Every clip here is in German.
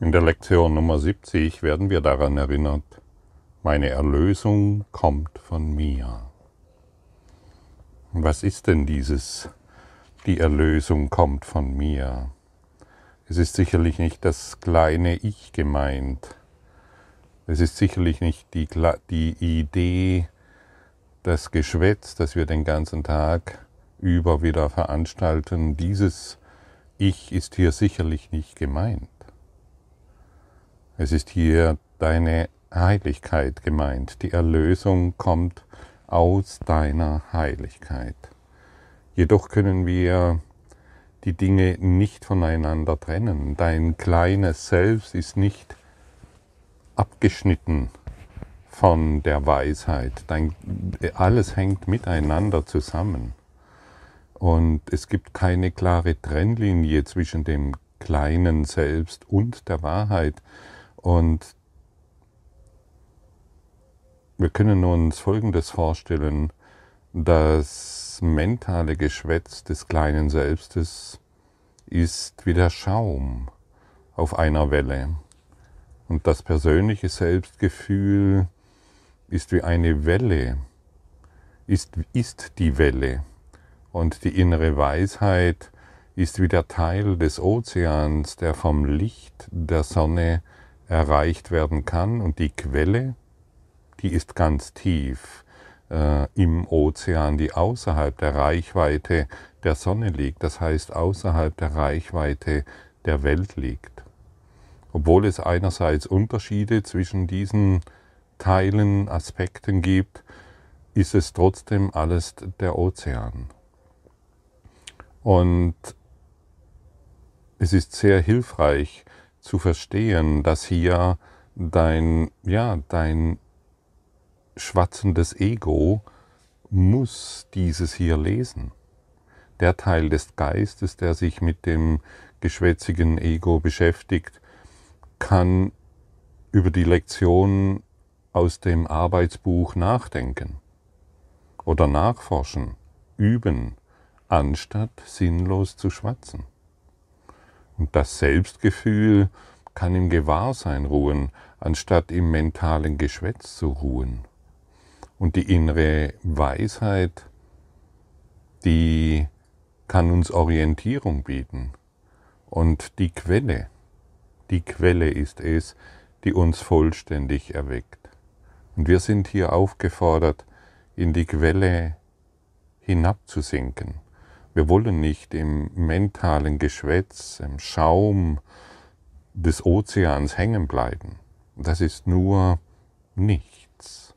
In der Lektion Nummer 70 werden wir daran erinnert, meine Erlösung kommt von mir. Was ist denn dieses, die Erlösung kommt von mir? Es ist sicherlich nicht das kleine Ich gemeint. Es ist sicherlich nicht die, die Idee, das Geschwätz, das wir den ganzen Tag über wieder veranstalten. Dieses Ich ist hier sicherlich nicht gemeint. Es ist hier deine Heiligkeit gemeint. Die Erlösung kommt aus deiner Heiligkeit. Jedoch können wir die Dinge nicht voneinander trennen. Dein kleines Selbst ist nicht abgeschnitten von der Weisheit. Dein, alles hängt miteinander zusammen. Und es gibt keine klare Trennlinie zwischen dem kleinen Selbst und der Wahrheit. Und wir können uns Folgendes vorstellen. Das mentale Geschwätz des kleinen Selbstes ist wie der Schaum auf einer Welle. Und das persönliche Selbstgefühl ist wie eine Welle, ist, ist die Welle. Und die innere Weisheit ist wie der Teil des Ozeans, der vom Licht der Sonne erreicht werden kann. Und die Quelle, die ist ganz tief äh, im Ozean, die außerhalb der Reichweite der Sonne liegt, das heißt außerhalb der Reichweite der Welt liegt. Obwohl es einerseits Unterschiede zwischen diesen Teilen, Aspekten gibt, ist es trotzdem alles der Ozean. Und es ist sehr hilfreich, zu verstehen, dass hier dein, ja, dein schwatzendes Ego muss dieses hier lesen. Der Teil des Geistes, der sich mit dem geschwätzigen Ego beschäftigt, kann über die Lektion aus dem Arbeitsbuch nachdenken oder nachforschen, üben, anstatt sinnlos zu schwatzen. Und das Selbstgefühl kann im Gewahrsein ruhen, anstatt im mentalen Geschwätz zu ruhen. Und die innere Weisheit, die kann uns Orientierung bieten. Und die Quelle, die Quelle ist es, die uns vollständig erweckt. Und wir sind hier aufgefordert, in die Quelle hinabzusinken wir wollen nicht im mentalen Geschwätz, im Schaum des Ozeans hängen bleiben. Das ist nur nichts.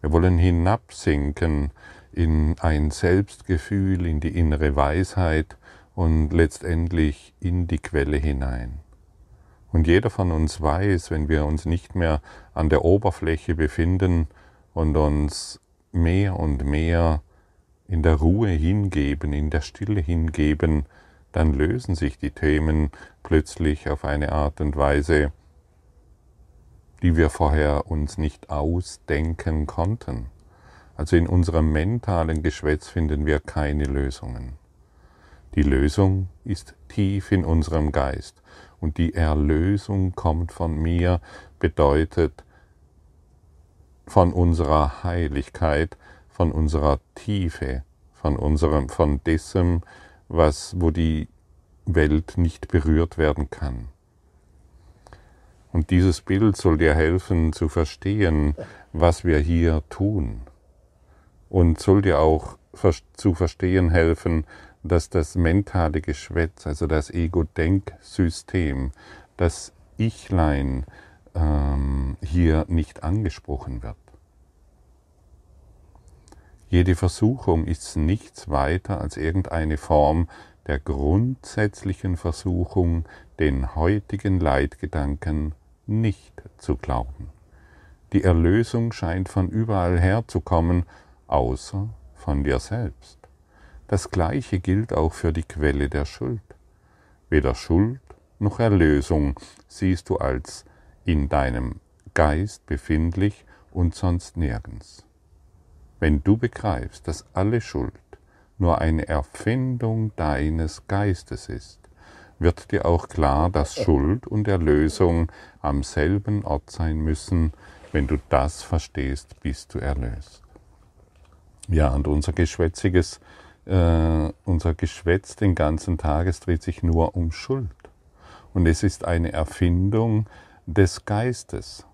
Wir wollen hinabsinken in ein Selbstgefühl, in die innere Weisheit und letztendlich in die Quelle hinein. Und jeder von uns weiß, wenn wir uns nicht mehr an der Oberfläche befinden und uns mehr und mehr in der Ruhe hingeben, in der Stille hingeben, dann lösen sich die Themen plötzlich auf eine Art und Weise, die wir vorher uns nicht ausdenken konnten. Also in unserem mentalen Geschwätz finden wir keine Lösungen. Die Lösung ist tief in unserem Geist und die Erlösung kommt von mir, bedeutet von unserer Heiligkeit, von unserer Tiefe, von unserem, von dessen, was, wo die Welt nicht berührt werden kann. Und dieses Bild soll dir helfen zu verstehen, was wir hier tun. Und soll dir auch zu verstehen helfen, dass das mentale Geschwätz, also das Ego-Denksystem, das Ichlein ähm, hier nicht angesprochen wird. Jede Versuchung ist nichts weiter als irgendeine Form der grundsätzlichen Versuchung, den heutigen Leitgedanken nicht zu glauben. Die Erlösung scheint von überall her zu kommen, außer von dir selbst. Das Gleiche gilt auch für die Quelle der Schuld. Weder Schuld noch Erlösung siehst du als in deinem Geist befindlich und sonst nirgends. Wenn du begreifst, dass alle Schuld nur eine Erfindung deines Geistes ist, wird dir auch klar, dass Schuld und Erlösung am selben Ort sein müssen. Wenn du das verstehst, bist du erlöst. Ja, und unser geschwätziges, äh, unser Geschwätz den ganzen Tag, dreht sich nur um Schuld. Und es ist eine Erfindung des Geistes.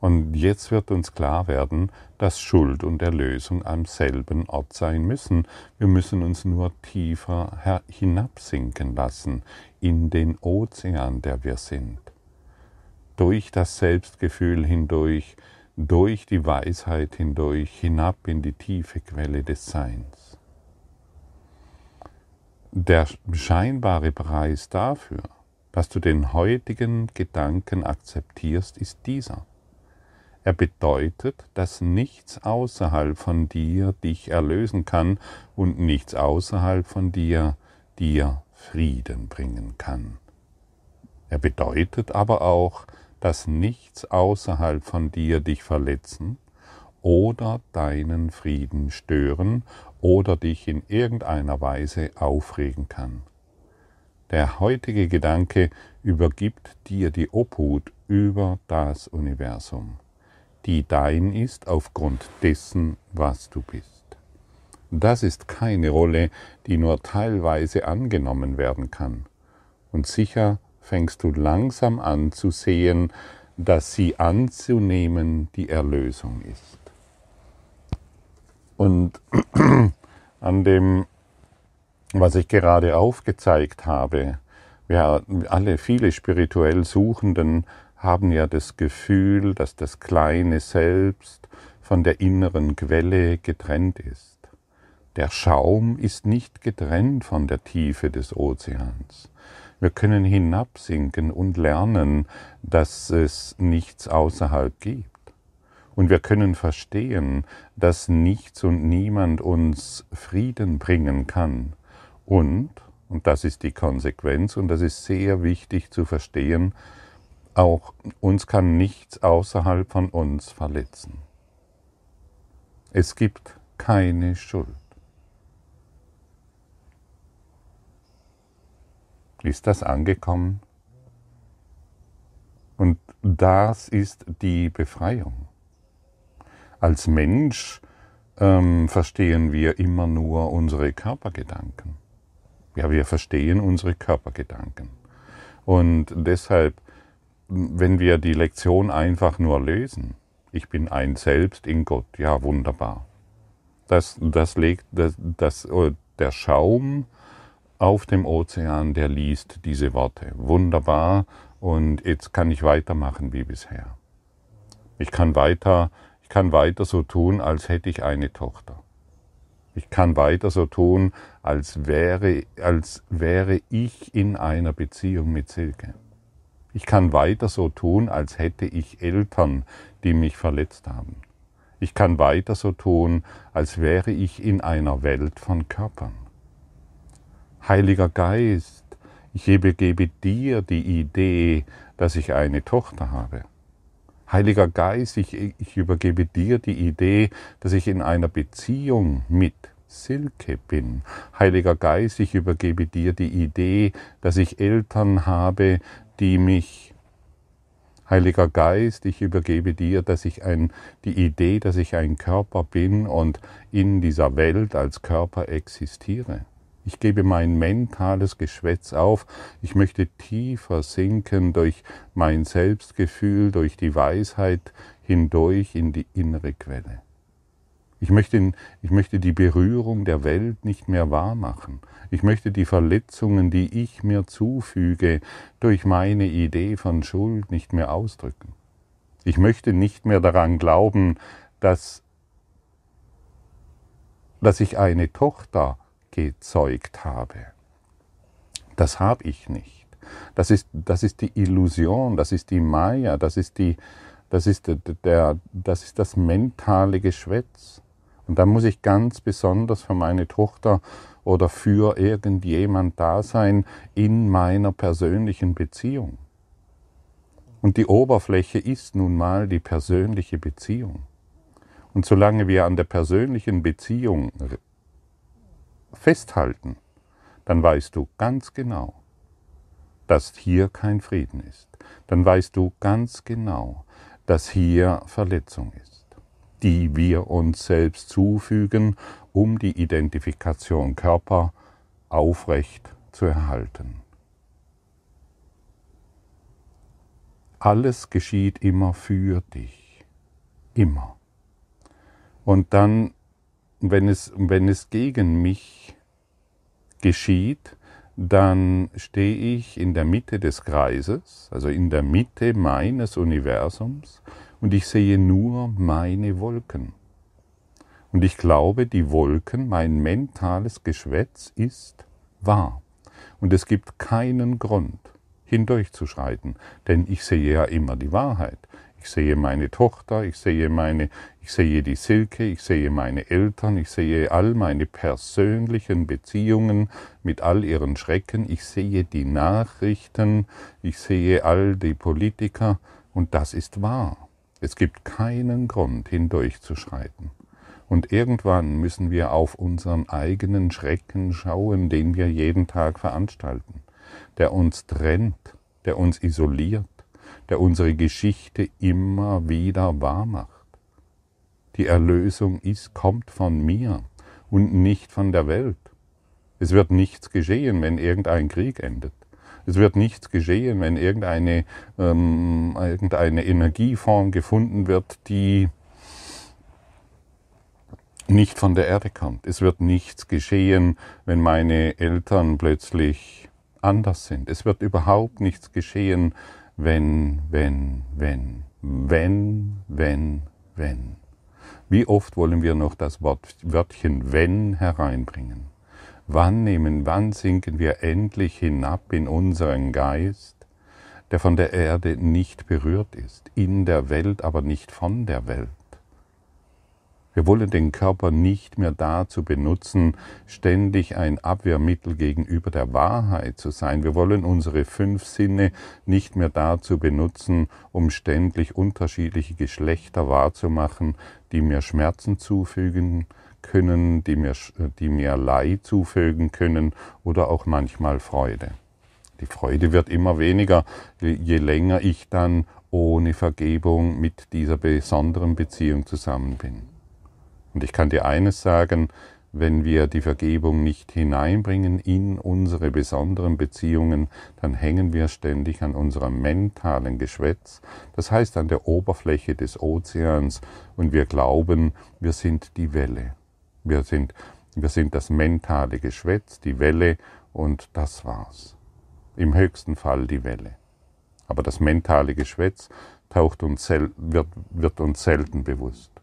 Und jetzt wird uns klar werden, dass Schuld und Erlösung am selben Ort sein müssen. Wir müssen uns nur tiefer hinabsinken lassen in den Ozean, der wir sind. Durch das Selbstgefühl hindurch, durch die Weisheit hindurch, hinab in die tiefe Quelle des Seins. Der scheinbare Preis dafür, dass du den heutigen Gedanken akzeptierst, ist dieser. Er bedeutet, dass nichts außerhalb von dir dich erlösen kann und nichts außerhalb von dir dir Frieden bringen kann. Er bedeutet aber auch, dass nichts außerhalb von dir dich verletzen oder deinen Frieden stören oder dich in irgendeiner Weise aufregen kann. Der heutige Gedanke übergibt dir die Obhut über das Universum die dein ist aufgrund dessen, was du bist. Das ist keine Rolle, die nur teilweise angenommen werden kann. Und sicher fängst du langsam an zu sehen, dass sie anzunehmen die Erlösung ist. Und an dem, was ich gerade aufgezeigt habe, wir alle viele spirituell Suchenden haben ja das Gefühl, dass das kleine Selbst von der inneren Quelle getrennt ist. Der Schaum ist nicht getrennt von der Tiefe des Ozeans. Wir können hinabsinken und lernen, dass es nichts außerhalb gibt. Und wir können verstehen, dass nichts und niemand uns Frieden bringen kann. Und, und das ist die Konsequenz, und das ist sehr wichtig zu verstehen, auch uns kann nichts außerhalb von uns verletzen. Es gibt keine Schuld. Ist das angekommen? Und das ist die Befreiung. Als Mensch ähm, verstehen wir immer nur unsere Körpergedanken. Ja, wir verstehen unsere Körpergedanken. Und deshalb wenn wir die Lektion einfach nur lösen, ich bin ein Selbst in Gott, ja wunderbar. Das, das legt, das, das, oh, der Schaum auf dem Ozean, der liest diese Worte. Wunderbar. Und jetzt kann ich weitermachen wie bisher. Ich kann weiter, ich kann weiter so tun, als hätte ich eine Tochter. Ich kann weiter so tun, als wäre, als wäre ich in einer Beziehung mit Silke. Ich kann weiter so tun, als hätte ich Eltern, die mich verletzt haben. Ich kann weiter so tun, als wäre ich in einer Welt von Körpern. Heiliger Geist, ich übergebe dir die Idee, dass ich eine Tochter habe. Heiliger Geist, ich, ich übergebe dir die Idee, dass ich in einer Beziehung mit Silke bin. Heiliger Geist, ich übergebe dir die Idee, dass ich Eltern habe, die mich Heiliger Geist, ich übergebe dir, dass ich ein, die Idee, dass ich ein Körper bin und in dieser Welt als Körper existiere. Ich gebe mein mentales Geschwätz auf. Ich möchte tiefer sinken durch mein Selbstgefühl, durch die Weisheit hindurch in die innere Quelle. Ich möchte, ich möchte die Berührung der Welt nicht mehr wahrmachen. Ich möchte die Verletzungen, die ich mir zufüge, durch meine Idee von Schuld nicht mehr ausdrücken. Ich möchte nicht mehr daran glauben, dass, dass ich eine Tochter gezeugt habe. Das habe ich nicht. Das ist, das ist die Illusion, das ist die Maya, das ist, die, das, ist der, das ist das mentale Geschwätz. Und da muss ich ganz besonders für meine Tochter oder für irgendjemand da sein in meiner persönlichen Beziehung. Und die Oberfläche ist nun mal die persönliche Beziehung. Und solange wir an der persönlichen Beziehung festhalten, dann weißt du ganz genau, dass hier kein Frieden ist, dann weißt du ganz genau, dass hier Verletzung ist, die wir uns selbst zufügen, um die Identifikation Körper aufrecht zu erhalten. Alles geschieht immer für dich. Immer. Und dann, wenn es, wenn es gegen mich geschieht, dann stehe ich in der Mitte des Kreises, also in der Mitte meines Universums, und ich sehe nur meine Wolken. Und ich glaube, die Wolken, mein mentales Geschwätz ist wahr. Und es gibt keinen Grund, hindurchzuschreiten, denn ich sehe ja immer die Wahrheit. Ich sehe meine Tochter, ich sehe meine, ich sehe die Silke, ich sehe meine Eltern, ich sehe all meine persönlichen Beziehungen mit all ihren Schrecken, ich sehe die Nachrichten, ich sehe all die Politiker und das ist wahr. Es gibt keinen Grund hindurchzuschreiten. Und irgendwann müssen wir auf unseren eigenen Schrecken schauen, den wir jeden Tag veranstalten, der uns trennt, der uns isoliert, der unsere Geschichte immer wieder wahr macht. Die Erlösung ist, kommt von mir und nicht von der Welt. Es wird nichts geschehen, wenn irgendein Krieg endet. Es wird nichts geschehen, wenn irgendeine, ähm, irgendeine Energieform gefunden wird, die nicht von der Erde kommt. Es wird nichts geschehen, wenn meine Eltern plötzlich anders sind. Es wird überhaupt nichts geschehen, wenn, wenn, wenn, wenn, wenn, wenn. Wie oft wollen wir noch das Wort, Wörtchen wenn hereinbringen? Wann nehmen, wann sinken wir endlich hinab in unseren Geist, der von der Erde nicht berührt ist, in der Welt, aber nicht von der Welt? Wir wollen den Körper nicht mehr dazu benutzen, ständig ein Abwehrmittel gegenüber der Wahrheit zu sein. Wir wollen unsere fünf Sinne nicht mehr dazu benutzen, um ständig unterschiedliche Geschlechter wahrzumachen, die mir Schmerzen zufügen können, die mir, die mir Leid zufügen können oder auch manchmal Freude. Die Freude wird immer weniger, je länger ich dann ohne Vergebung mit dieser besonderen Beziehung zusammen bin. Und ich kann dir eines sagen, wenn wir die Vergebung nicht hineinbringen in unsere besonderen Beziehungen, dann hängen wir ständig an unserem mentalen Geschwätz, das heißt an der Oberfläche des Ozeans, und wir glauben, wir sind die Welle. Wir sind, wir sind das mentale Geschwätz, die Welle, und das war's. Im höchsten Fall die Welle. Aber das mentale Geschwätz taucht uns wird, wird uns selten bewusst.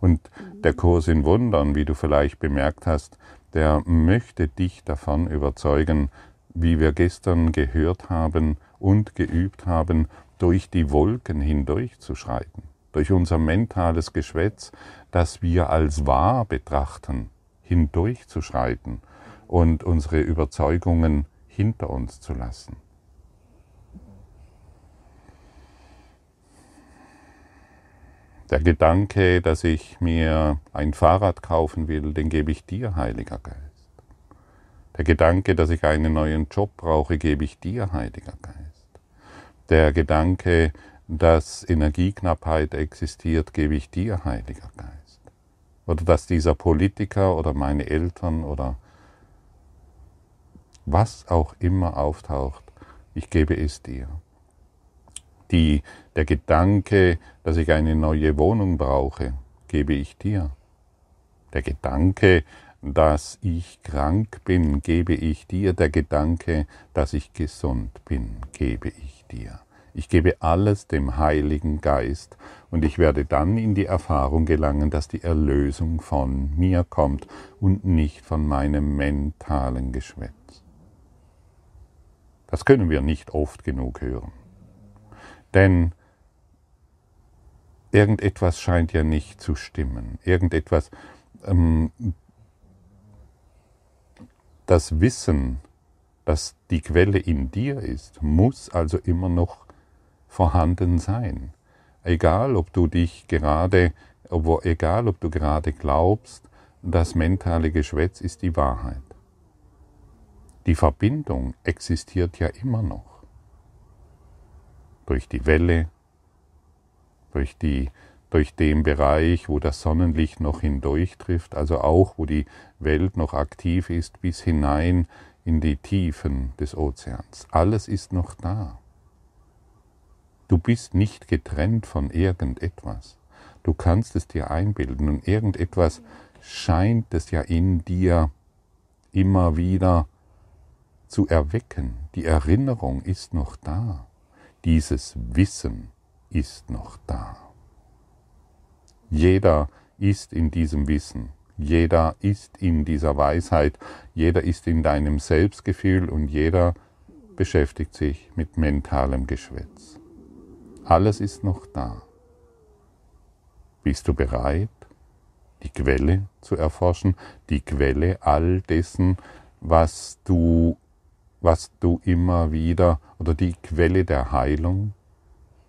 Und der Kurs in Wundern, wie du vielleicht bemerkt hast, der möchte dich davon überzeugen, wie wir gestern gehört haben und geübt haben, durch die Wolken hindurchzuschreiten, durch unser mentales Geschwätz, das wir als wahr betrachten, hindurchzuschreiten und unsere Überzeugungen hinter uns zu lassen. Der Gedanke, dass ich mir ein Fahrrad kaufen will, den gebe ich dir, Heiliger Geist. Der Gedanke, dass ich einen neuen Job brauche, gebe ich dir, Heiliger Geist. Der Gedanke, dass Energieknappheit existiert, gebe ich dir, Heiliger Geist. Oder dass dieser Politiker oder meine Eltern oder was auch immer auftaucht, ich gebe es dir die, der Gedanke, dass ich eine neue Wohnung brauche, gebe ich dir. Der Gedanke, dass ich krank bin, gebe ich dir. Der Gedanke, dass ich gesund bin, gebe ich dir. Ich gebe alles dem Heiligen Geist und ich werde dann in die Erfahrung gelangen, dass die Erlösung von mir kommt und nicht von meinem mentalen Geschwätz. Das können wir nicht oft genug hören. Denn irgendetwas scheint ja nicht zu stimmen. Irgendetwas, ähm, das Wissen, dass die Quelle in dir ist, muss also immer noch vorhanden sein. Egal, ob du dich gerade, ob, egal, ob du gerade glaubst, das mentale Geschwätz ist die Wahrheit. Die Verbindung existiert ja immer noch. Durch die Welle, durch, die, durch den Bereich, wo das Sonnenlicht noch hindurchtrifft, also auch wo die Welt noch aktiv ist, bis hinein in die Tiefen des Ozeans. Alles ist noch da. Du bist nicht getrennt von irgendetwas. Du kannst es dir einbilden und irgendetwas scheint es ja in dir immer wieder zu erwecken. Die Erinnerung ist noch da. Dieses Wissen ist noch da. Jeder ist in diesem Wissen. Jeder ist in dieser Weisheit. Jeder ist in deinem Selbstgefühl und jeder beschäftigt sich mit mentalem Geschwätz. Alles ist noch da. Bist du bereit, die Quelle zu erforschen, die Quelle all dessen, was du, was du immer wieder, oder die Quelle der Heilung?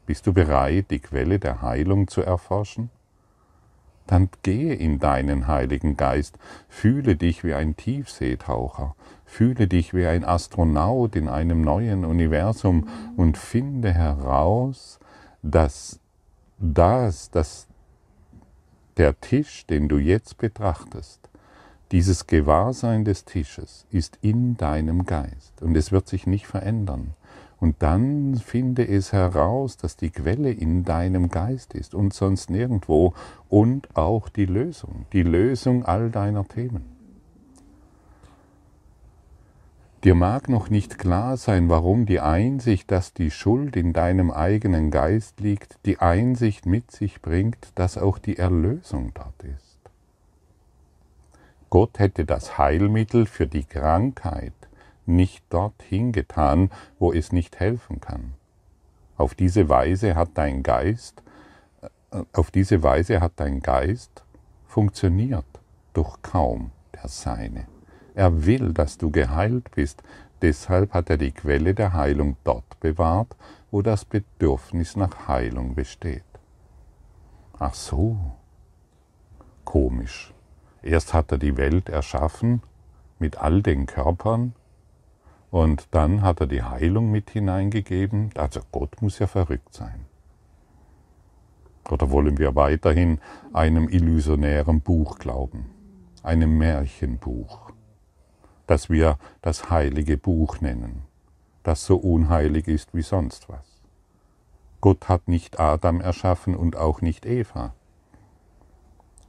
Bist du bereit, die Quelle der Heilung zu erforschen? Dann gehe in deinen Heiligen Geist, fühle dich wie ein Tiefseetaucher, fühle dich wie ein Astronaut in einem neuen Universum und finde heraus, dass das, dass der Tisch, den du jetzt betrachtest, dieses Gewahrsein des Tisches ist in deinem Geist und es wird sich nicht verändern. Und dann finde es heraus, dass die Quelle in deinem Geist ist und sonst nirgendwo und auch die Lösung, die Lösung all deiner Themen. Dir mag noch nicht klar sein, warum die Einsicht, dass die Schuld in deinem eigenen Geist liegt, die Einsicht mit sich bringt, dass auch die Erlösung dort ist. Gott hätte das Heilmittel für die Krankheit nicht dorthin getan, wo es nicht helfen kann. Auf diese Weise hat dein Geist, äh, auf diese Weise hat dein Geist funktioniert, doch kaum der seine. Er will, dass du geheilt bist. Deshalb hat er die Quelle der Heilung dort bewahrt, wo das Bedürfnis nach Heilung besteht. Ach so, komisch. Erst hat er die Welt erschaffen mit all den Körpern und dann hat er die Heilung mit hineingegeben. Also Gott muss ja verrückt sein. Oder wollen wir weiterhin einem illusionären Buch glauben, einem Märchenbuch? das wir das heilige Buch nennen, das so unheilig ist wie sonst was. Gott hat nicht Adam erschaffen und auch nicht Eva.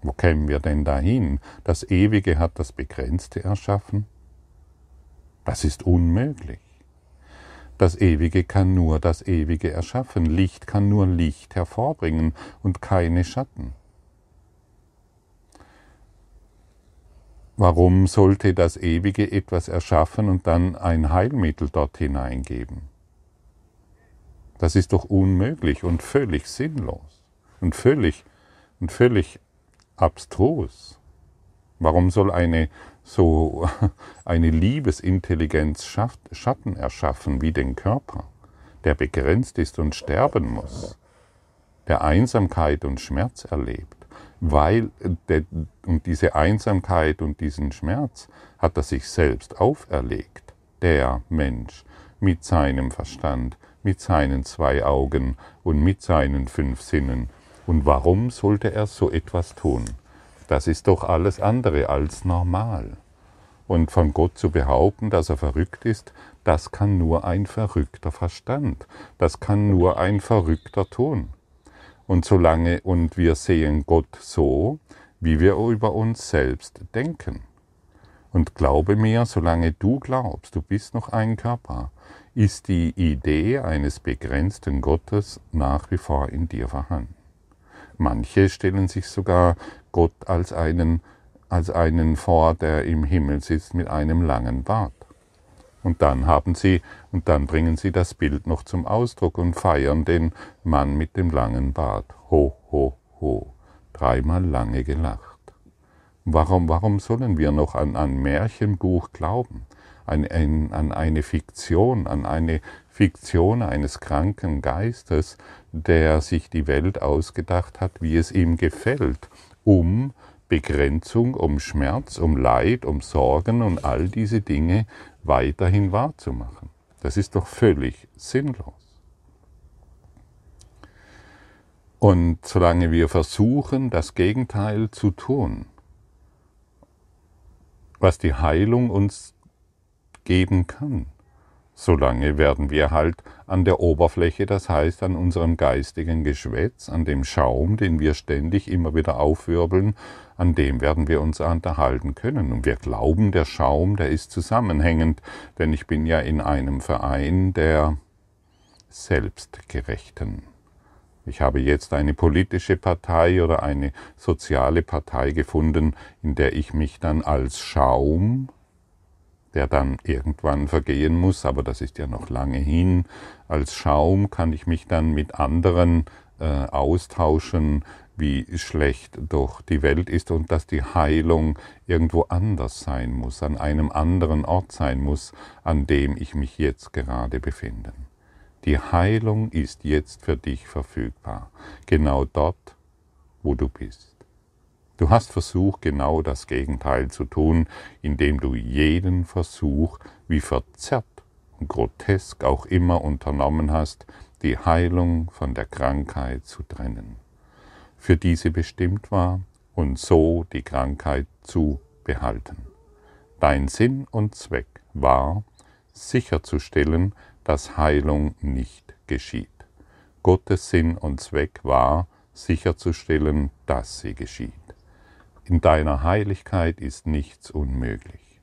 Wo kämen wir denn dahin? Das Ewige hat das Begrenzte erschaffen? Das ist unmöglich. Das Ewige kann nur das Ewige erschaffen. Licht kann nur Licht hervorbringen und keine Schatten. Warum sollte das Ewige etwas erschaffen und dann ein Heilmittel dort hineingeben? Das ist doch unmöglich und völlig sinnlos und völlig, und völlig abstrus. Warum soll eine so eine Liebesintelligenz Schatten erschaffen wie den Körper, der begrenzt ist und sterben muss, der Einsamkeit und Schmerz erlebt? weil der, und diese Einsamkeit und diesen Schmerz hat er sich selbst auferlegt, der Mensch mit seinem Verstand, mit seinen zwei Augen und mit seinen fünf Sinnen. Und warum sollte er so etwas tun? Das ist doch alles andere als normal. Und von Gott zu behaupten, dass er verrückt ist, das kann nur ein verrückter Verstand, das kann nur ein Verrückter tun. Und solange, und wir sehen Gott so, wie wir über uns selbst denken. Und glaube mir, solange du glaubst, du bist noch ein Körper, ist die Idee eines begrenzten Gottes nach wie vor in dir vorhanden. Manche stellen sich sogar Gott als einen, als einen vor, der im Himmel sitzt mit einem langen Bart. Und dann haben sie, und dann bringen sie das Bild noch zum Ausdruck und feiern den Mann mit dem langen Bart. Ho, ho, ho. Dreimal lange gelacht. Warum, warum sollen wir noch an ein Märchenbuch glauben? An, ein, an eine Fiktion, an eine Fiktion eines kranken Geistes, der sich die Welt ausgedacht hat, wie es ihm gefällt, um Begrenzung, um Schmerz, um Leid, um Sorgen und all diese Dinge weiterhin wahrzumachen. Das ist doch völlig sinnlos. Und solange wir versuchen, das Gegenteil zu tun, was die Heilung uns geben kann, solange werden wir halt an der Oberfläche, das heißt an unserem geistigen Geschwätz, an dem Schaum, den wir ständig immer wieder aufwirbeln, an dem werden wir uns unterhalten können. Und wir glauben, der Schaum, der ist zusammenhängend, denn ich bin ja in einem Verein der Selbstgerechten. Ich habe jetzt eine politische Partei oder eine soziale Partei gefunden, in der ich mich dann als Schaum der dann irgendwann vergehen muss, aber das ist ja noch lange hin. Als Schaum kann ich mich dann mit anderen äh, austauschen, wie schlecht doch die Welt ist und dass die Heilung irgendwo anders sein muss, an einem anderen Ort sein muss, an dem ich mich jetzt gerade befinde. Die Heilung ist jetzt für dich verfügbar, genau dort, wo du bist. Du hast versucht, genau das Gegenteil zu tun, indem du jeden Versuch, wie verzerrt und grotesk auch immer unternommen hast, die Heilung von der Krankheit zu trennen, für die sie bestimmt war und so die Krankheit zu behalten. Dein Sinn und Zweck war, sicherzustellen, dass Heilung nicht geschieht. Gottes Sinn und Zweck war, sicherzustellen, dass sie geschieht. In deiner Heiligkeit ist nichts unmöglich.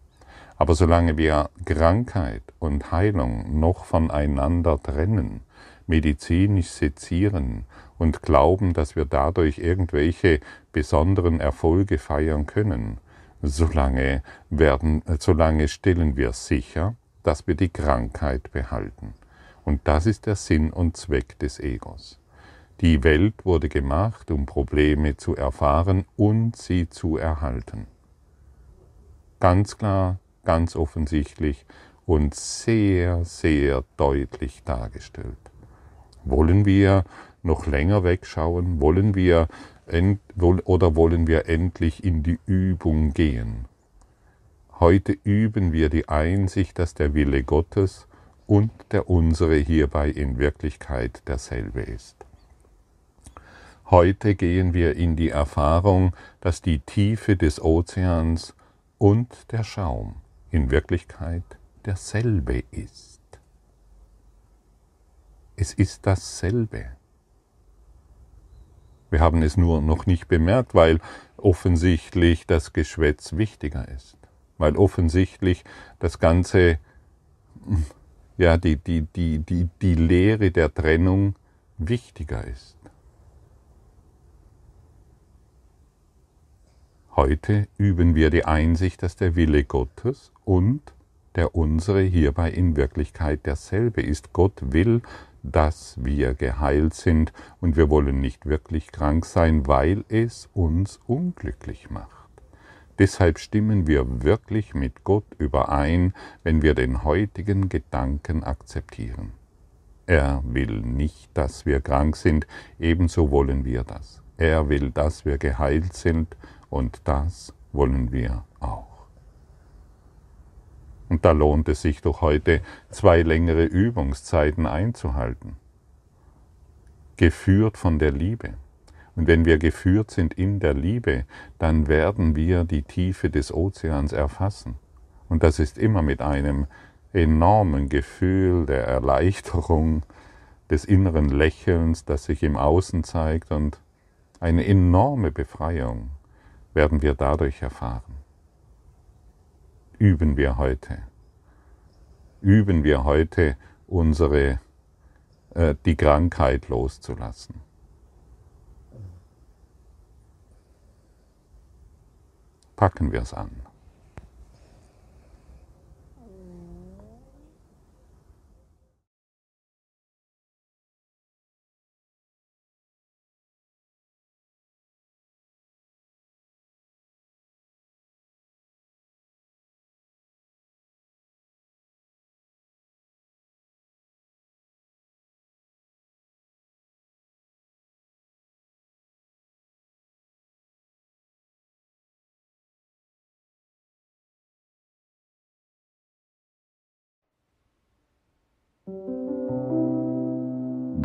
Aber solange wir Krankheit und Heilung noch voneinander trennen, medizinisch sezieren und glauben, dass wir dadurch irgendwelche besonderen Erfolge feiern können, solange, werden, solange stellen wir sicher, dass wir die Krankheit behalten. Und das ist der Sinn und Zweck des Egos. Die Welt wurde gemacht, um Probleme zu erfahren und sie zu erhalten. Ganz klar, ganz offensichtlich und sehr, sehr deutlich dargestellt. Wollen wir noch länger wegschauen? Wollen wir oder wollen wir endlich in die Übung gehen? Heute üben wir die Einsicht, dass der Wille Gottes und der unsere hierbei in Wirklichkeit derselbe ist. Heute gehen wir in die Erfahrung, dass die Tiefe des Ozeans und der Schaum in Wirklichkeit derselbe ist. Es ist dasselbe. Wir haben es nur noch nicht bemerkt, weil offensichtlich das Geschwätz wichtiger ist, weil offensichtlich das Ganze, ja, die, die, die, die, die Lehre der Trennung wichtiger ist. Heute üben wir die Einsicht, dass der Wille Gottes und der unsere hierbei in Wirklichkeit derselbe ist. Gott will, dass wir geheilt sind und wir wollen nicht wirklich krank sein, weil es uns unglücklich macht. Deshalb stimmen wir wirklich mit Gott überein, wenn wir den heutigen Gedanken akzeptieren. Er will nicht, dass wir krank sind, ebenso wollen wir das. Er will, dass wir geheilt sind und das wollen wir auch. Und da lohnt es sich doch heute, zwei längere Übungszeiten einzuhalten. Geführt von der Liebe. Und wenn wir geführt sind in der Liebe, dann werden wir die Tiefe des Ozeans erfassen. Und das ist immer mit einem enormen Gefühl der Erleichterung, des inneren Lächelns, das sich im Außen zeigt und eine enorme Befreiung werden wir dadurch erfahren. Üben wir heute. Üben wir heute unsere, äh, die Krankheit loszulassen. Packen wir es an.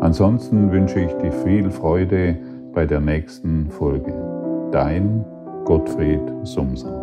Ansonsten wünsche ich dir viel Freude bei der nächsten Folge. Dein Gottfried Sumser.